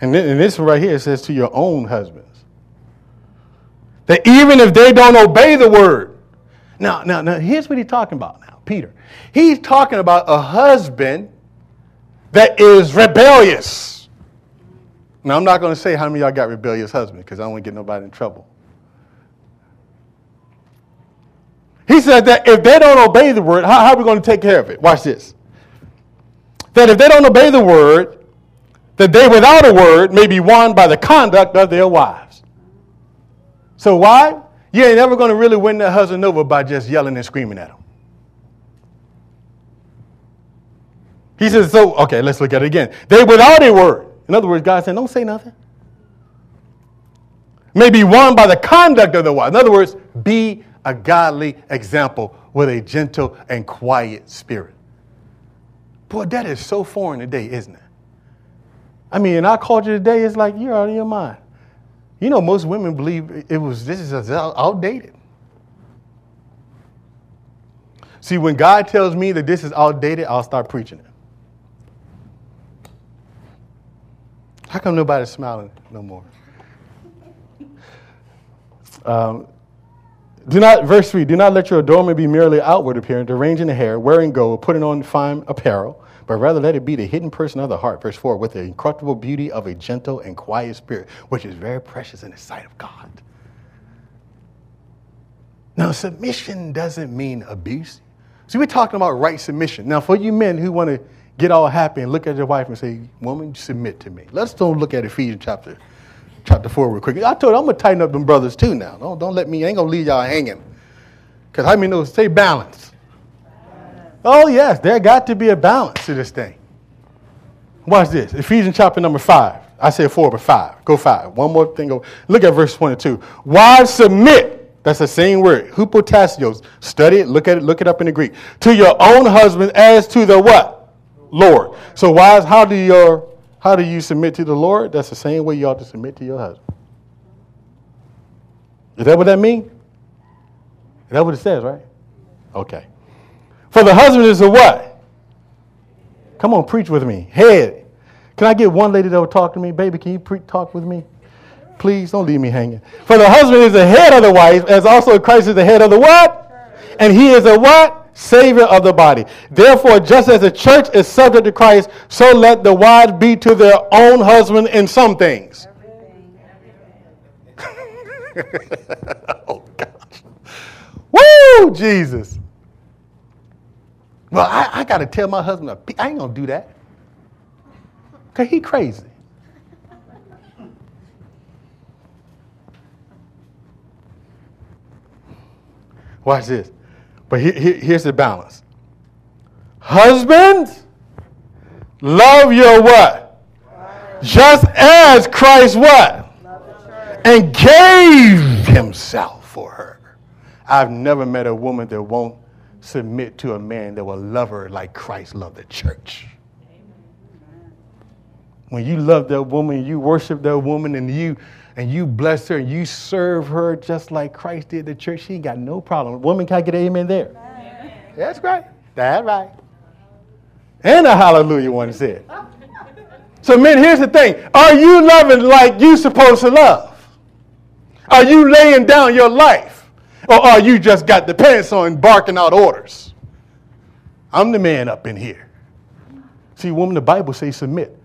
And, this right here says to your own husbands. That even if they don't obey the word. Now, now, now, here's what he's talking about now, Peter. He's talking about a husband that is rebellious. Now, I'm not going to say how many y'all got rebellious husbands because I don't want to get nobody in trouble. He said that if they don't obey the word, how, how are we going to take care of it? Watch this. That if they don't obey the word, that they without a word may be won by the conduct of their wives. So why? You ain't never going to really win that husband over by just yelling and screaming at him. He says, so, okay, let's look at it again. They without a word. In other words, God said, don't say nothing. May be won by the conduct of the wife. In other words, be a godly example with a gentle and quiet spirit. Boy, that is so foreign today, isn't it? I mean, in our culture today, it's like you're out of your mind. You know, most women believe it was this is outdated. See, when God tells me that this is outdated, I'll start preaching it. How come nobody's smiling no more? Um, do not, verse 3, do not let your adornment be merely outward appearance, arranging the hair, wearing gold, putting on fine apparel but rather let it be the hidden person of the heart, verse 4, with the incorruptible beauty of a gentle and quiet spirit, which is very precious in the sight of God. Now, submission doesn't mean abuse. See, we're talking about right submission. Now, for you men who want to get all happy and look at your wife and say, Woman, submit to me. Let's don't look at Ephesians chapter, chapter 4 real quick. I told you, I'm going to tighten up them brothers too now. Don't, don't let me, I ain't going to leave y'all hanging. Because how many know, stay balance. Oh, yes, there got to be a balance to this thing. Watch this Ephesians chapter number 5. I said 4, but 5. Go 5. One more thing. Go. Look at verse 22. Wives, submit. That's the same word. Hupotasios. Study it. Look at it. Look it up in the Greek. To your own husband as to the what? Lord. So wives, how do your how do you submit to the Lord? That's the same way you ought to submit to your husband. Is that what that means? Is that what it says, right? Okay. For the husband is a what? Come on, preach with me. Head. Can I get one lady that will talk to me? Baby, can you pre- talk with me? Please don't leave me hanging. For the husband is the head of the wife, as also Christ is the head of the what? And he is a what? Savior of the body. Therefore, just as the church is subject to Christ, so let the wives be to their own husband in some things. oh, gosh. Woo, Jesus. Well, I, I got to tell my husband, I ain't going to do that. Because he crazy. Watch this. But he, he, here's the balance. Husbands, love your what? Just as Christ what? And gave himself for her. I've never met a woman that won't submit to a man that will love her like Christ loved the church. When you love that woman, you worship that woman, and you and you bless her and you serve her just like Christ did the church, she ain't got no problem. Woman, can I get an amen there? Amen. That's right. That's right. And a hallelujah one said. So, men, here's the thing. Are you loving like you supposed to love? Are you laying down your life? Or are you just got the pants on barking out orders? I'm the man up in here. See, woman, the Bible says submit.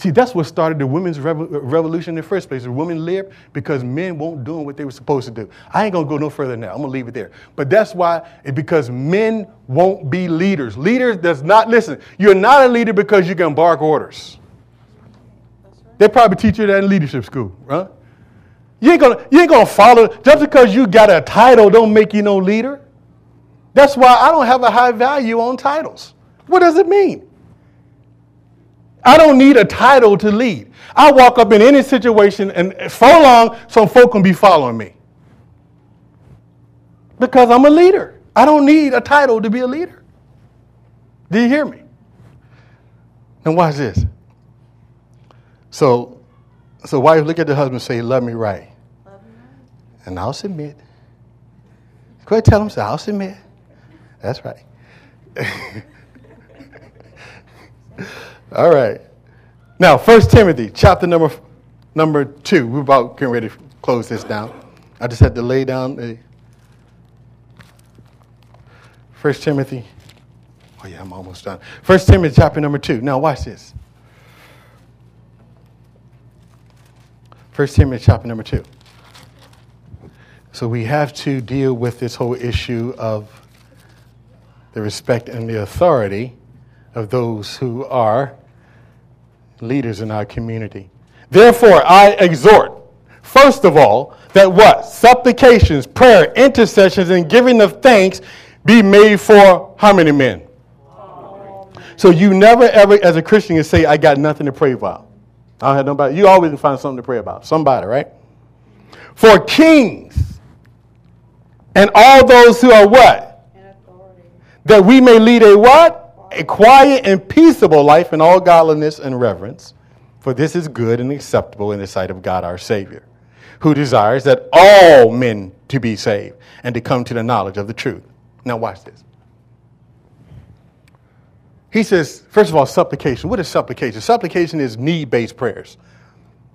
See, that's what started the women's revolution in the first place. Women lived because men weren't doing what they were supposed to do. I ain't gonna go no further now. I'm gonna leave it there. But that's why, because men won't be leaders. Leaders does not listen. You're not a leader because you can bark orders. They probably teach you that in leadership school, right? You ain't gonna you ain't gonna follow just because you got a title don't make you no leader. That's why I don't have a high value on titles. What does it mean? I don't need a title to lead. I walk up in any situation and for long, some folk can be following me. Because I'm a leader. I don't need a title to be a leader. Do you hear me? And watch this. So, so wife, look at the husband say, love me. Love me right. And I'll submit. Go ahead, tell him, say, I'll submit. That's right. All right. Now, First Timothy, chapter number number two. We're about getting ready to close this down. I just had to lay down a First Timothy. Oh yeah, I'm almost done. First Timothy, chapter number two. Now, watch this. First Timothy, chapter number two. So we have to deal with this whole issue of the respect and the authority of those who are leaders in our community. Therefore, I exhort, first of all, that what? Supplications, prayer, intercessions, and giving of thanks be made for how many men? So you never ever, as a Christian, can say, I got nothing to pray about. I don't have nobody. You always can find something to pray about. Somebody, right? For kings and all those who are what? That we may lead a what? A quiet and peaceable life in all godliness and reverence, for this is good and acceptable in the sight of God our Savior, who desires that all men to be saved and to come to the knowledge of the truth. Now, watch this. He says, first of all, supplication. What is supplication? Supplication is need based prayers.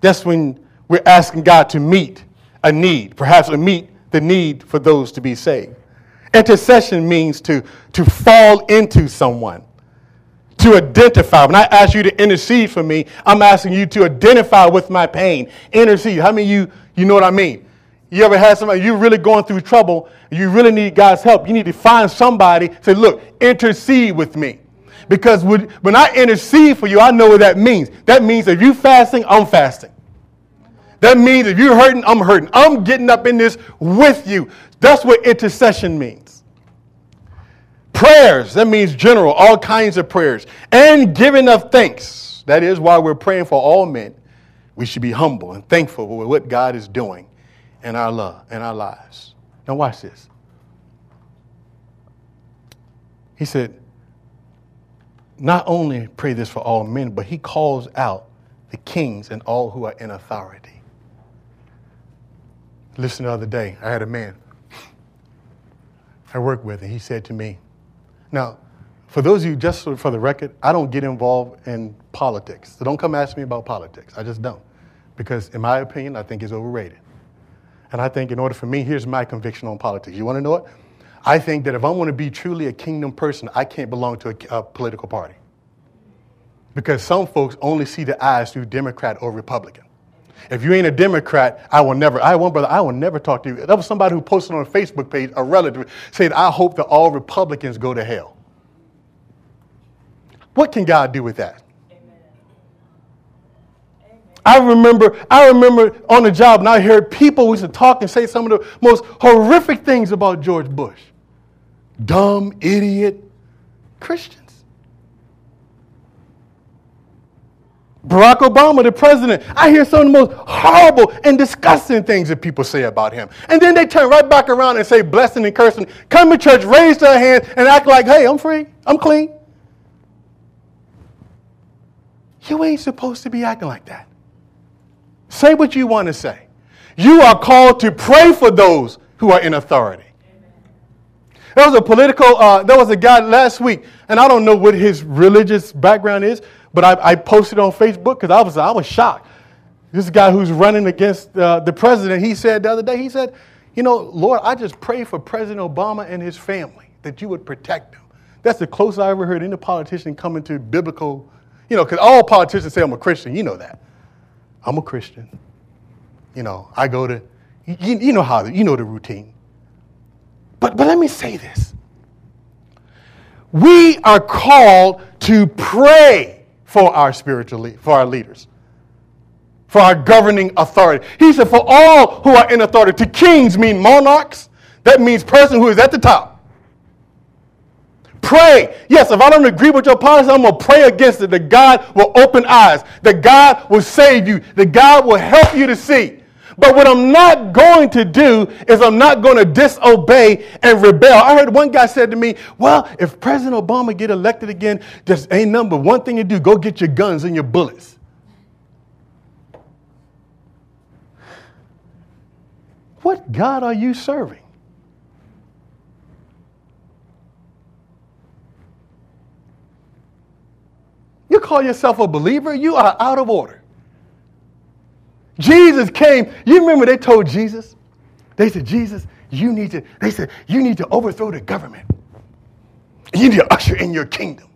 That's when we're asking God to meet a need, perhaps to meet the need for those to be saved. Intercession means to, to fall into someone, to identify. When I ask you to intercede for me, I'm asking you to identify with my pain. Intercede. How many you, you know what I mean? You ever had somebody, you're really going through trouble, you really need God's help. You need to find somebody, say, look, intercede with me. Because when I intercede for you, I know what that means. That means if you're fasting, I'm fasting. That means if you're hurting, I'm hurting. I'm getting up in this with you. That's what intercession means. Prayers, that means general, all kinds of prayers. And giving of thanks. That is why we're praying for all men. We should be humble and thankful for what God is doing in our love, in our lives. Now watch this. He said, not only pray this for all men, but he calls out the kings and all who are in authority. Listen, the other day, I had a man I worked with, and he said to me, Now, for those of you, just for the record, I don't get involved in politics. So don't come ask me about politics. I just don't. Because, in my opinion, I think it's overrated. And I think in order for me, here's my conviction on politics. You want to know it? I think that if I want to be truly a kingdom person, I can't belong to a, a political party. Because some folks only see the eyes through Democrat or Republican. If you ain't a Democrat, I will never, I one brother, I will never talk to you. That was somebody who posted on a Facebook page, a relative, said, I hope that all Republicans go to hell. What can God do with that? I remember, I remember on the job, and I heard people used to talk and say some of the most horrific things about George Bush. Dumb, idiot Christians. Barack Obama, the president, I hear some of the most horrible and disgusting things that people say about him. And then they turn right back around and say blessing and cursing, come to church, raise their hand, and act like, hey, I'm free, I'm clean. You ain't supposed to be acting like that. Say what you want to say. You are called to pray for those who are in authority. There was a political, uh, there was a guy last week, and I don't know what his religious background is, but I, I posted on Facebook because I was, I was shocked. This guy who's running against uh, the president, he said the other day, he said, You know, Lord, I just pray for President Obama and his family that you would protect them. That's the closest I ever heard any politician come into biblical, you know, because all politicians say I'm a Christian. You know that. I'm a Christian. You know, I go to, you, you know how, you know the routine. But, but let me say this. We are called to pray for our spiritual, le- for our leaders, for our governing authority. He said, for all who are in authority. To kings mean monarchs. That means person who is at the top. Pray. Yes, if I don't agree with your policy, I'm going to pray against it. That God will open eyes. That God will save you. That God will help you to see. But what I'm not going to do is I'm not going to disobey and rebel. I heard one guy said to me, well, if President Obama get elected again, just ain't number one thing to do. Go get your guns and your bullets. What God are you serving? You call yourself a believer? You are out of order. Jesus came. You remember they told Jesus? They said, Jesus, you need to, they said, you need to overthrow the government. You need to usher in your kingdom.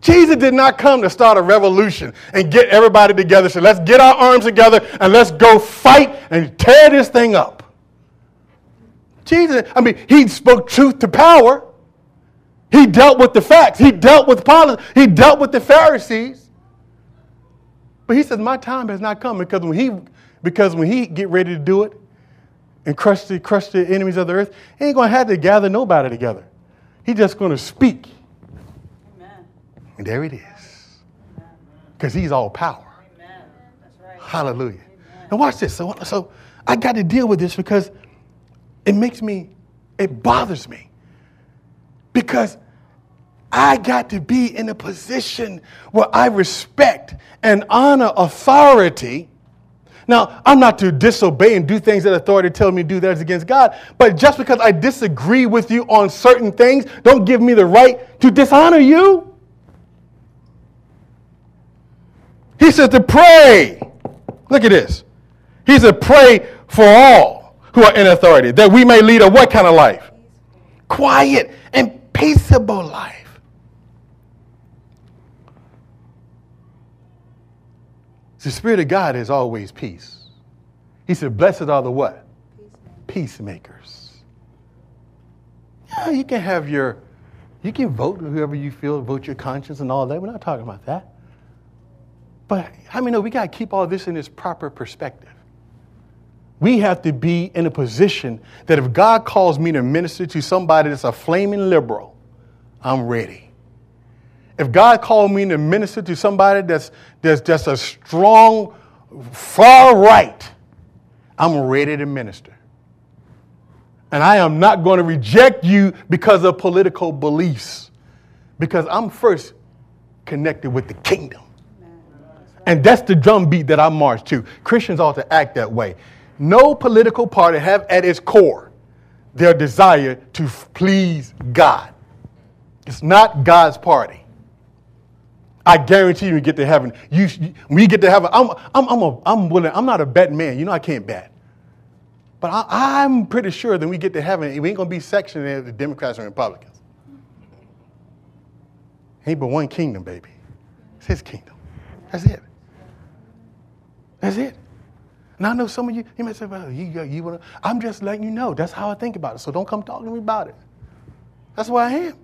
Jesus did not come to start a revolution and get everybody together. So let's get our arms together and let's go fight and tear this thing up. Jesus, I mean, he spoke truth to power. He dealt with the facts. He dealt with politics. He dealt with the Pharisees. But he says, My time has not come because when he because when he get ready to do it and crush the crush the enemies of the earth, he ain't gonna have to gather nobody together. He's just gonna speak. Amen. And there it is. Because he's all power. Amen. Right. Hallelujah. Amen. Now watch this. So, so I got to deal with this because it makes me, it bothers me. Because I got to be in a position where I respect and honor authority. Now, I'm not to disobey and do things that authority tells me to do that is against God, but just because I disagree with you on certain things, don't give me the right to dishonor you. He says to pray. Look at this. He said, pray for all who are in authority, that we may lead a what kind of life? Quiet and peaceable life. The Spirit of God is always peace. He said, Blessed are the what? Peacemakers. Yeah, you can have your, you can vote whoever you feel, vote your conscience and all that. We're not talking about that. But I mean, no, we got to keep all this in its proper perspective. We have to be in a position that if God calls me to minister to somebody that's a flaming liberal, I'm ready. If God called me to minister to somebody that's, that's just a strong, far right, I'm ready to minister. And I am not going to reject you because of political beliefs, because I'm first connected with the kingdom. And that's the drumbeat that I march to. Christians ought to act that way. No political party have at its core their desire to please God. It's not God's party. I guarantee you, you get to heaven. You, when you get to heaven, I'm, I'm, I'm, a, I'm willing. I'm not a bet man. You know I can't bet. But I, am pretty sure that we get to heaven, we ain't going to be sectioned the Democrats and Republicans. Ain't but one kingdom, baby. It's his kingdom. That's it. That's it. And I know some of you, you might say, well, you, you want to, I'm just letting you know. That's how I think about it. So don't come talking to me about it. That's where I am.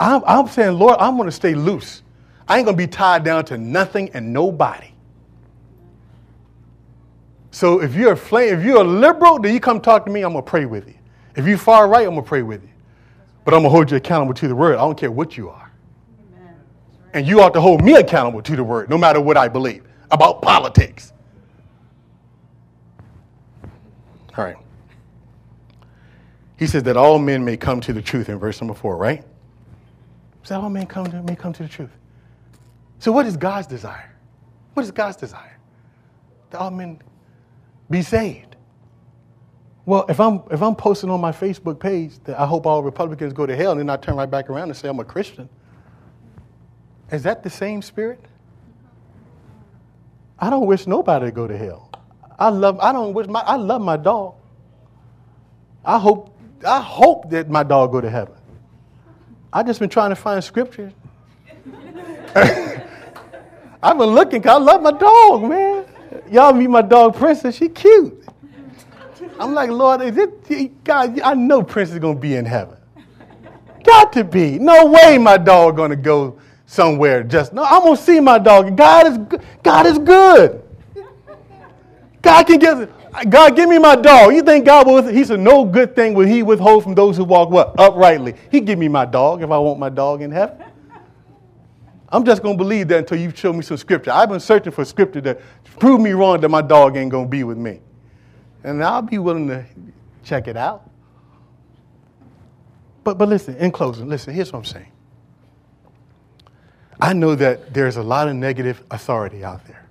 I'm, I'm saying, Lord, I'm going to stay loose. I ain't going to be tied down to nothing and nobody. So if you're a flame, if you're a liberal, then you come talk to me, I'm going to pray with you. If you're far right, I'm going to pray with you. But I'm going to hold you accountable to the word. I don't care what you are. Amen. And you ought to hold me accountable to the word, no matter what I believe about politics. All right. He says that all men may come to the truth in verse number four, right? So all men come to, may come to the truth. So what is God's desire? What is God's desire? That all men be saved. Well, if I'm if I'm posting on my Facebook page that I hope all Republicans go to hell, and then I turn right back around and say I'm a Christian, is that the same spirit? I don't wish nobody to go to hell. I love I don't wish my I love my dog. I hope I hope that my dog go to heaven. I just been trying to find scripture. I've been looking cause I love my dog, man. Y'all meet my dog Princess, she cute. I'm like, Lord, is it God, I know Princess is gonna be in heaven. Got to be. No way my dog gonna go somewhere just no, I'm gonna see my dog. God is God is good. God can give God give me my dog. You think God will he said no good thing will he withhold from those who walk what? Uprightly. He give me my dog if I want my dog in heaven. I'm just going to believe that until you show me some scripture. I've been searching for scripture to prove me wrong that my dog ain't going to be with me. And I'll be willing to check it out. But, but listen, in closing, listen, here's what I'm saying. I know that there's a lot of negative authority out there.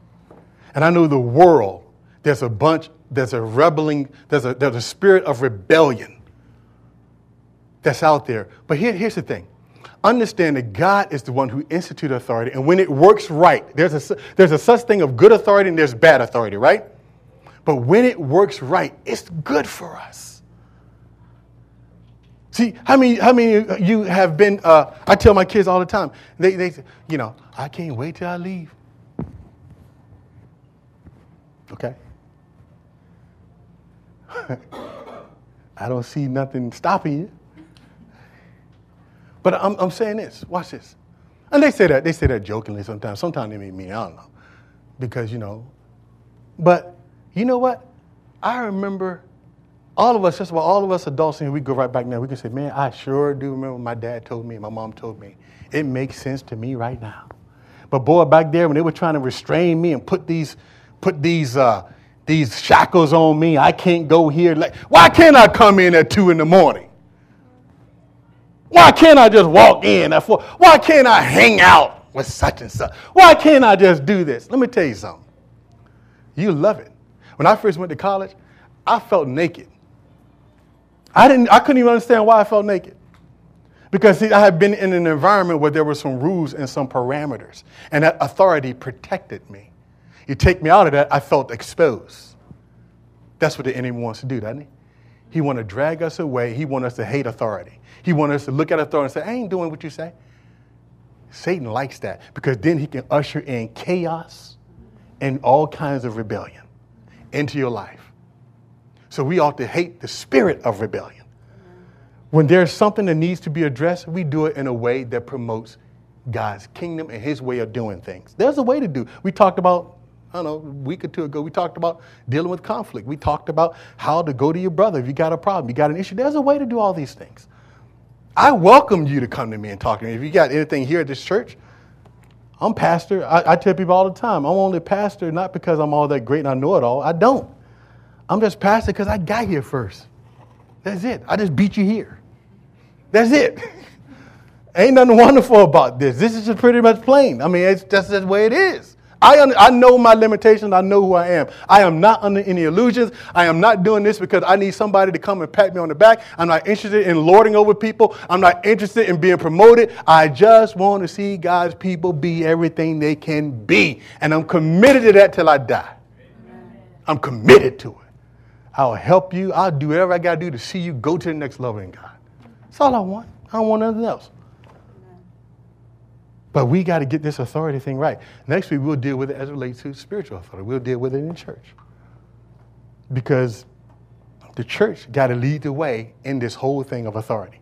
And I know the world, there's a bunch, there's a rebelling, there's a, there's a spirit of rebellion that's out there. But here, here's the thing understand that God is the one who instituted authority. And when it works right, there's a, there's a such thing of good authority and there's bad authority, right? But when it works right, it's good for us. See, how many, how many you have been, uh, I tell my kids all the time, they, they say, you know, I can't wait till I leave. Okay? I don't see nothing stopping you. But I'm, I'm saying this. Watch this. And they say that they say that jokingly sometimes. Sometimes they mean me. I don't know, because you know. But you know what? I remember all of us, just about all of us adults, and we go right back now. We can say, "Man, I sure do remember my dad told me, my mom told me. It makes sense to me right now." But boy, back there when they were trying to restrain me and put these, put these, uh, these shackles on me, I can't go here. Like, why can't I come in at two in the morning? Why can't I just walk in? Why can't I hang out with such and such? Why can't I just do this? Let me tell you something. You love it. When I first went to college, I felt naked. I didn't I couldn't even understand why I felt naked. Because see, I had been in an environment where there were some rules and some parameters, and that authority protected me. You take me out of that, I felt exposed. That's what the enemy wants to do, doesn't he? He wants to drag us away. He wants us to hate authority. He wants us to look at authority and say, I ain't doing what you say. Satan likes that because then he can usher in chaos and all kinds of rebellion into your life. So we ought to hate the spirit of rebellion. When there's something that needs to be addressed, we do it in a way that promotes God's kingdom and his way of doing things. There's a way to do. We talked about I don't know, a week or two ago, we talked about dealing with conflict. We talked about how to go to your brother if you got a problem, you got an issue. There's a way to do all these things. I welcome you to come to me and talk to me. If you got anything here at this church, I'm pastor. I, I, tell people all the time, I'm only pastor not because I'm all that great and I know it all. I don't. I'm just pastor because I got here first. That's it. I just beat you here. That's it. Ain't nothing wonderful about this. This is just pretty much plain. I mean, it's just the way it is. I, I know my limitations. I know who I am. I am not under any illusions. I am not doing this because I need somebody to come and pat me on the back. I'm not interested in lording over people. I'm not interested in being promoted. I just want to see God's people be everything they can be. And I'm committed to that till I die. I'm committed to it. I'll help you. I'll do whatever I got to do to see you go to the next level in God. That's all I want. I don't want nothing else. But we got to get this authority thing right. Next week, we'll deal with it as it relates to spiritual authority. We'll deal with it in church. Because the church got to lead the way in this whole thing of authority.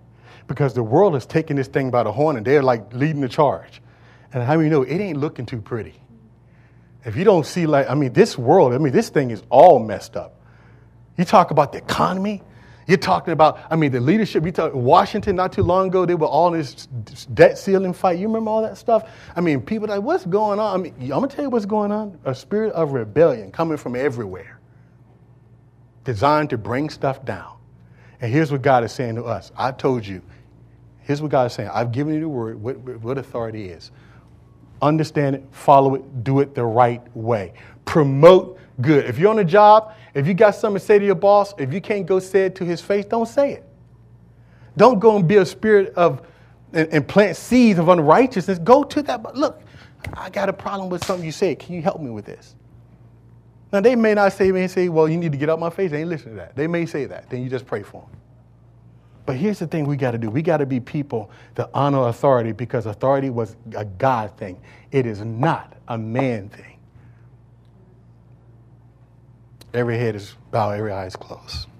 Because the world is taking this thing by the horn and they're like leading the charge. And how do you know it ain't looking too pretty? If you don't see, like, I mean, this world, I mean, this thing is all messed up. You talk about the economy. You're talking about, I mean, the leadership. You talk Washington not too long ago. They were all in this debt ceiling fight. You remember all that stuff? I mean, people like, what's going on? I mean, I'm gonna tell you what's going on. A spirit of rebellion coming from everywhere, designed to bring stuff down. And here's what God is saying to us. I told you. Here's what God is saying. I've given you the word. What, what authority is? Understand it. Follow it. Do it the right way. Promote good. If you're on a job, if you got something to say to your boss, if you can't go say it to his face, don't say it. Don't go and be a spirit of and, and plant seeds of unrighteousness. Go to that. Look, I got a problem with something you said. Can you help me with this? Now they may not say, may say, well, you need to get out my face. They ain't listen to that. They may say that. Then you just pray for them. But here's the thing we got to do. We got to be people that honor authority because authority was a God thing. It is not a man thing. Every head is bowed, every eye is closed.